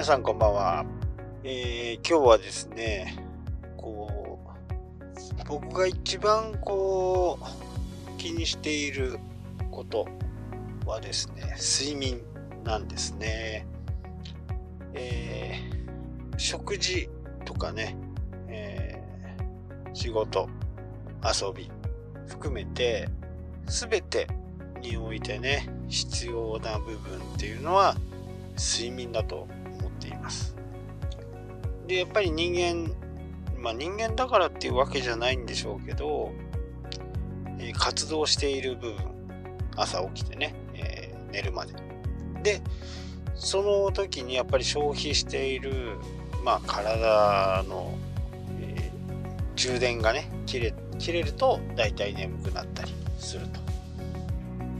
皆さんこんばんは。えー、今日はですね、こう、僕が一番こう、気にしていることはですね、睡眠なんですね。えー、食事とかね、えー、仕事、遊び含めて、すべてにおいてね、必要な部分っていうのは睡眠だといます。で、やっぱり人間、まあ人間だからっていうわけじゃないんでしょうけど、え、活動している部分、朝起きてね、えー、寝るまで。で、その時にやっぱり消費している、まあ体の、えー、充電がね、切れ、切れると大体眠くなったりすると。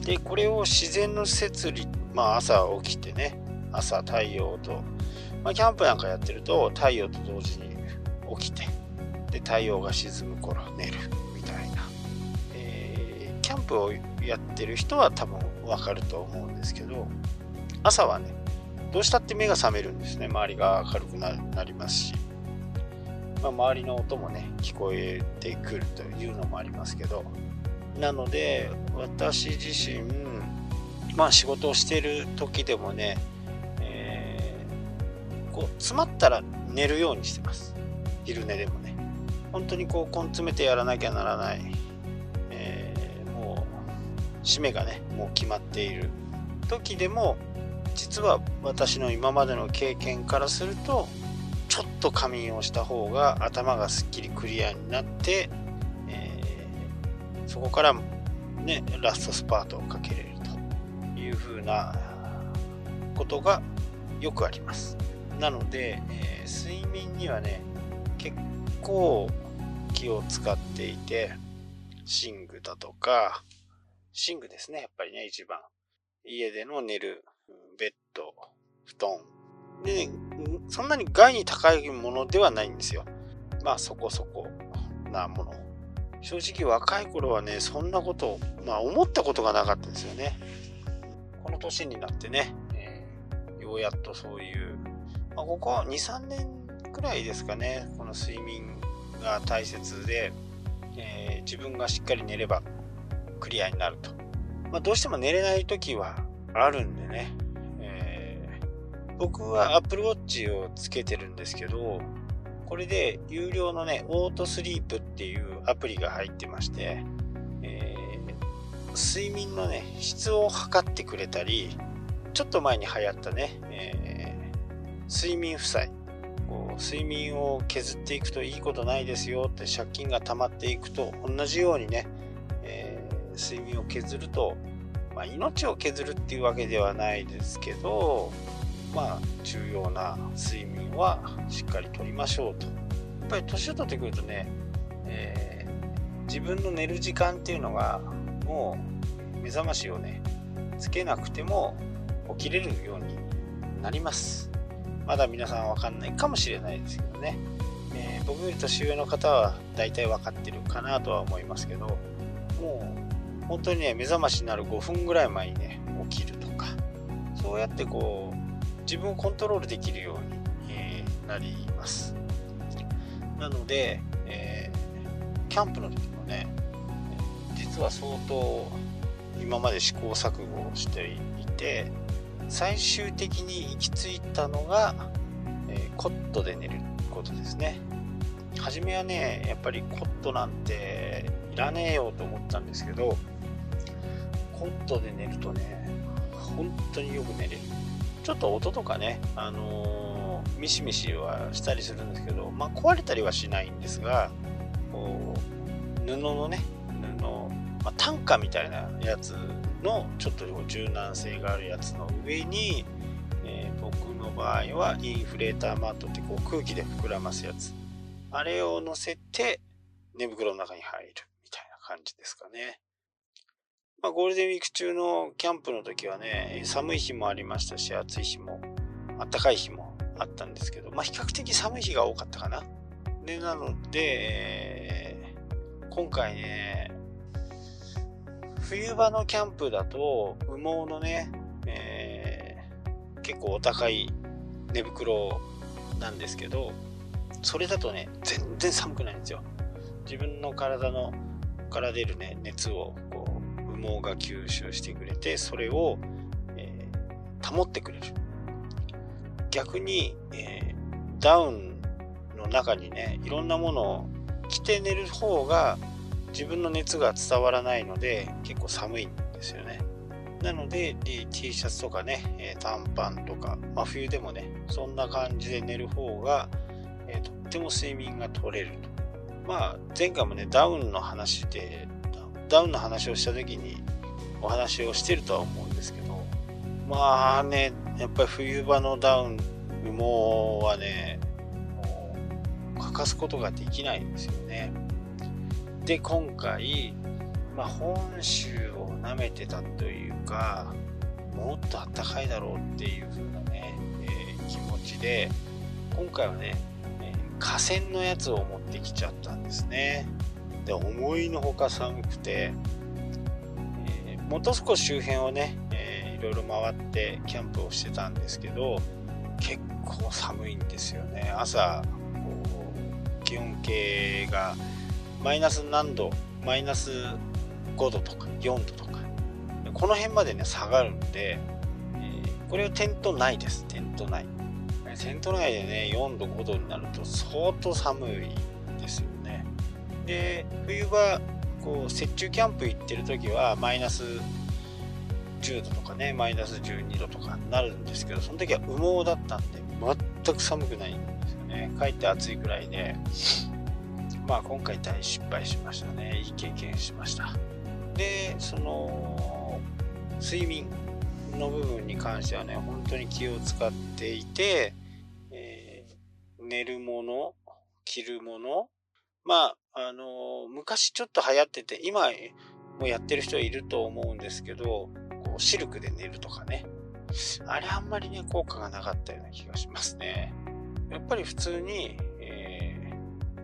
で、これを自然の摂理、まあ朝起きてね、朝太陽と、まあ、キャンプなんかやってると太陽と同時に起きて、で、太陽が沈む頃寝るみたいな。えー、キャンプをやってる人は多分わかると思うんですけど、朝はね、どうしたって目が覚めるんですね。周りが明るくなりますし。まあ、周りの音もね、聞こえてくるというのもありますけど、なので私自身まあ仕事をしてる時でもね、こう詰まったら寝るようにしてます。昼寝でもね。本当にこう根詰めてやらなきゃならない、えー、もう締めがねもう決まっている。時でも実は私の今までの経験からするとちょっと仮眠をした方が頭がすっきりクリアになってえーそこからね、ラストスパートをかけれるというふうなことがよくあります。なので、えー、睡眠にはね、結構気を使っていて、寝具だとか、寝具ですね、やっぱりね、一番。家での寝るベッド、布団。で、ね、そんなに害に高いものではないんですよ。まあそこそこなもの正直若い頃はね、そんなこと、まあ思ったことがなかったんですよね。この年になってね、えー、ようやっとそういう、まあ、ここ2、3年くらいですかね、この睡眠が大切で、えー、自分がしっかり寝ればクリアになると。まあ、どうしても寝れない時はあるんでね、えー、僕は Apple Watch をつけてるんですけど、これで有料のね、オートスリープっていうアプリが入ってまして、えー、睡眠のね、質を測ってくれたり、ちょっと前に流行ったね、えー、睡眠負債。こう睡眠を削っていくといいことないですよって借金が溜まっていくと同じようにね、えー、睡眠を削ると、まあ、命を削るっていうわけではないですけど、まあ、重要な睡眠はしっかりとりましょうと。やっぱり年を取ってくるとね、えー、自分の寝る時間っていうのがもう目覚ましをねつけなくても起きれるようになります。まだ皆さんわかんないかもしれないですけどね。えー、僕より年上の方は大体分かってるかなとは思いますけど、もう本当にね、目覚ましになる5分ぐらい前にね、起きるとか、そうやってこう、自分をコントロールできるように、えー、なります。なので、えー、キャンプの時もね、実は相当今まで試行錯誤をしていて、最終的に行き着いたのが、えー、コットで寝ることですね。初めはね、やっぱりコットなんていらねえよと思ったんですけど、コットで寝るとね、本当によく寝れる。ちょっと音とかね、あのー、ミシミシはしたりするんですけど、まあ、壊れたりはしないんですが、こう布のね、布、まあ、単価みたいなやつのちょっと柔軟性があるやつの上に、えー、僕の場合はインフレーターマットってこう空気で膨らますやつ。あれを乗せて寝袋の中に入るみたいな感じですかね。まあ、ゴールデンウィーク中のキャンプの時はね、寒い日もありましたし、暑い日も、暖かい日もあったんですけど、まあ、比較的寒い日が多かったかな。で、なので、今回ね、冬場のキャンプだと、羽毛のね、えー、結構お高い寝袋なんですけどそれだとね全然寒くないんですよ。自分の体のから出るね熱をこう羽毛が吸収してくれてそれを、えー、保ってくれる。逆に、えー、ダウンの中にねいろんなものを着て寝る方が自分の熱が伝わらないので結構寒いんですよね。なので T シャツとかね短パンとか真冬でもねそんな感じで寝る方が、え、とっても睡眠が取れると。まあ前回もねダウンの話でダウンの話をした時にお話をしてるとは思うんですけどまあねやっぱり冬場のダウン羽毛はねもう欠かすことができないんですよね。で今回、まあ、本州を舐めてたというかもっとあったかいだろうっていう風なね、えー、気持ちで今回はね、えー、河川のやつを持ってきちゃったんですね。で思いのほか寒くて、えー、元少し周辺をね、えー、いろいろ回ってキャンプをしてたんですけど結構寒いんですよね。朝こう気温計がマイナス何度マイナス5度とか4度とか。この辺までね下がるんで、えー、これはテント内です。テント内テント内でね4度5度になると相当寒いですよね。で冬場こう雪中キャンプ行ってる時はマイナス10度とかねマイナス12度とかになるんですけどその時は羽毛だったんで全く寒くないんですよね。かえって暑いくらいで。まあ今回大失敗しましたね。いい経験しました。でその睡眠の部分に関してはね本当に気を使っていて、えー、寝るもの着るものまああの昔ちょっと流行ってて今もやってる人いると思うんですけどこうシルクで寝るとかね。あれあんまりね効果がなかったような気がしますね。やっぱり普通に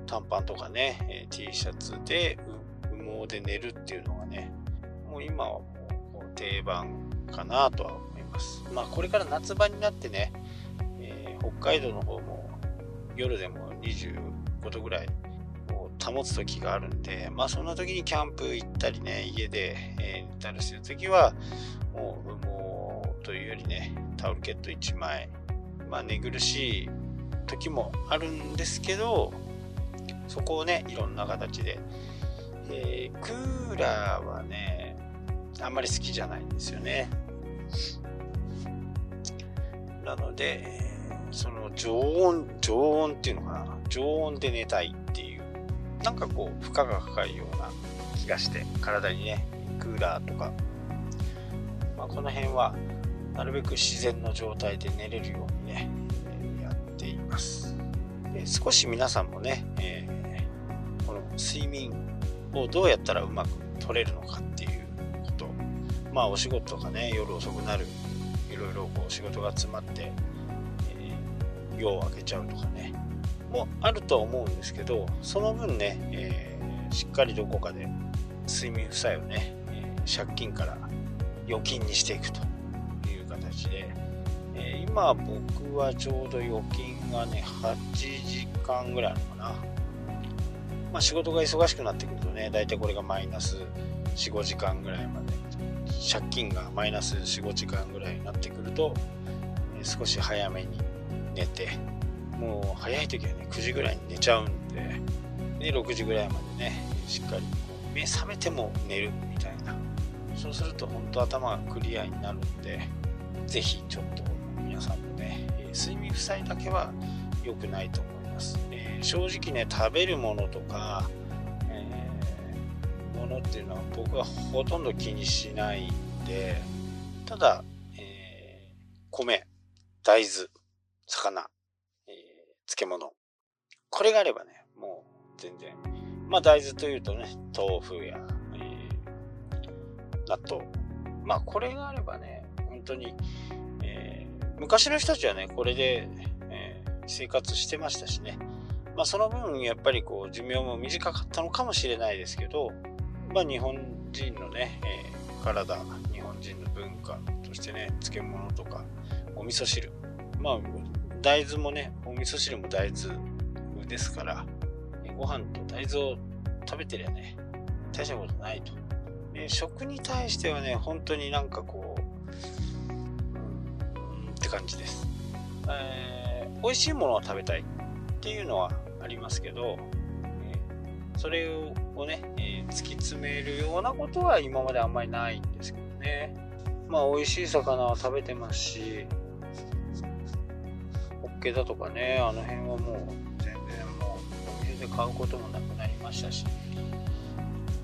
短パンとかね、え T シャツで羽毛で寝るっていうのがね、もう今はもう定番かなとは思います。まあこれから夏場になってね、えー、北海道の方も夜でも25度ぐらいを保つ時があるんで、まあそんな時にキャンプ行ったりね、家で、えー、寝たりする時は、もう羽毛というよりね、タオルケット1枚、まあ寝苦しい時もあるんですけど、そこをね、いろんな形で。えー、クーラーはね、あんまり好きじゃないんですよね。なので、その常温、常温っていうのかな。常温で寝たいっていう、なんかこう、負荷がかかるような気がして、体にね、クーラーとか、まあ、この辺は、なるべく自然の状態で寝れるようにね、やっています。で少し皆さんもね、え睡眠をどうやったらうまく取れるのかっていうこと。まあお仕事とかね夜遅くなるいろいろこう仕事が詰まって、えー、夜を明けちゃうとかね。もあるとは思うんですけどその分ね、えー、しっかりどこかで睡眠負債をね、えー、借金から預金にしていくという形で、えー、今僕はちょうど預金がね8時間ぐらいあるのかな。まあ、仕事が忙しくなってくるとね大体これがマイナス45時間ぐらいまで。借金がマイナス45時間ぐらいになってくると、え少し早めに寝てもう早い時はね9時ぐらいに寝ちゃうんでで6時ぐらいまでねしっかり目覚めても寝るみたいな。そうすると本当頭がクリアになるんで是非ちょっと皆さんもね睡眠負債だけは良くないと思います、ね正直ね食べるものとか、えー、ものっていうのは僕はほとんど気にしないんでただ、えー、米大豆魚、えー、漬物。これがあればねもう全然。まあ大豆というとね豆腐や、えー、納豆。まあこれがあればね本当に、え、昔の人たちはねこれで、え、生活してましたしね。まあ、その分やっぱりこう寿命も短かったのかもしれないですけど、まあ、日本人のね、えー、体日本人の文化としてね漬物とかお味噌汁まあ大豆もね、お味噌汁も大豆ですから、ご飯と大豆を食べてりゃね、大したことないと。ね、食に対してはね、本当になんかこう、うん、って感じです。えー、美味しいものを食べたいっていうのはありますけど、え、それをね、え、突き詰めるようなことは今まであんまりないんですけどね。まあ、美味しい魚は食べてますし、ホッケだとかね、あの辺はもう全然もうお店で買うこともなくなりましたし、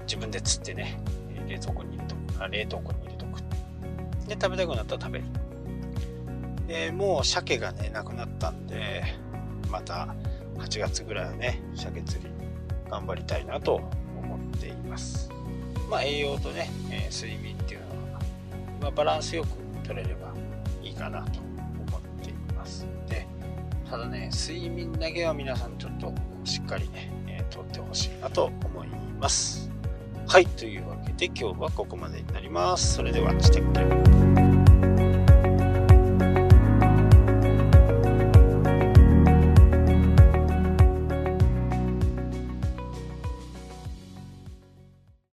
自分で釣ってね、冷蔵庫に入れとく。あ冷凍庫に入れとく。で、食べたくなったら食べる。で、もう鮭がね、なくなったんで、また8月ぐらいはね、鮭釣り頑張りたいなと思っています。まあ、栄養とね、えー、睡眠っていうのは、まあ、バランスよく取れればいいかなと思っています。でただね睡眠だけは皆さんちょっとしっかりね、えー、取ってほしいなと思います。はいというわけで今日はここまでになります。それではしてくれ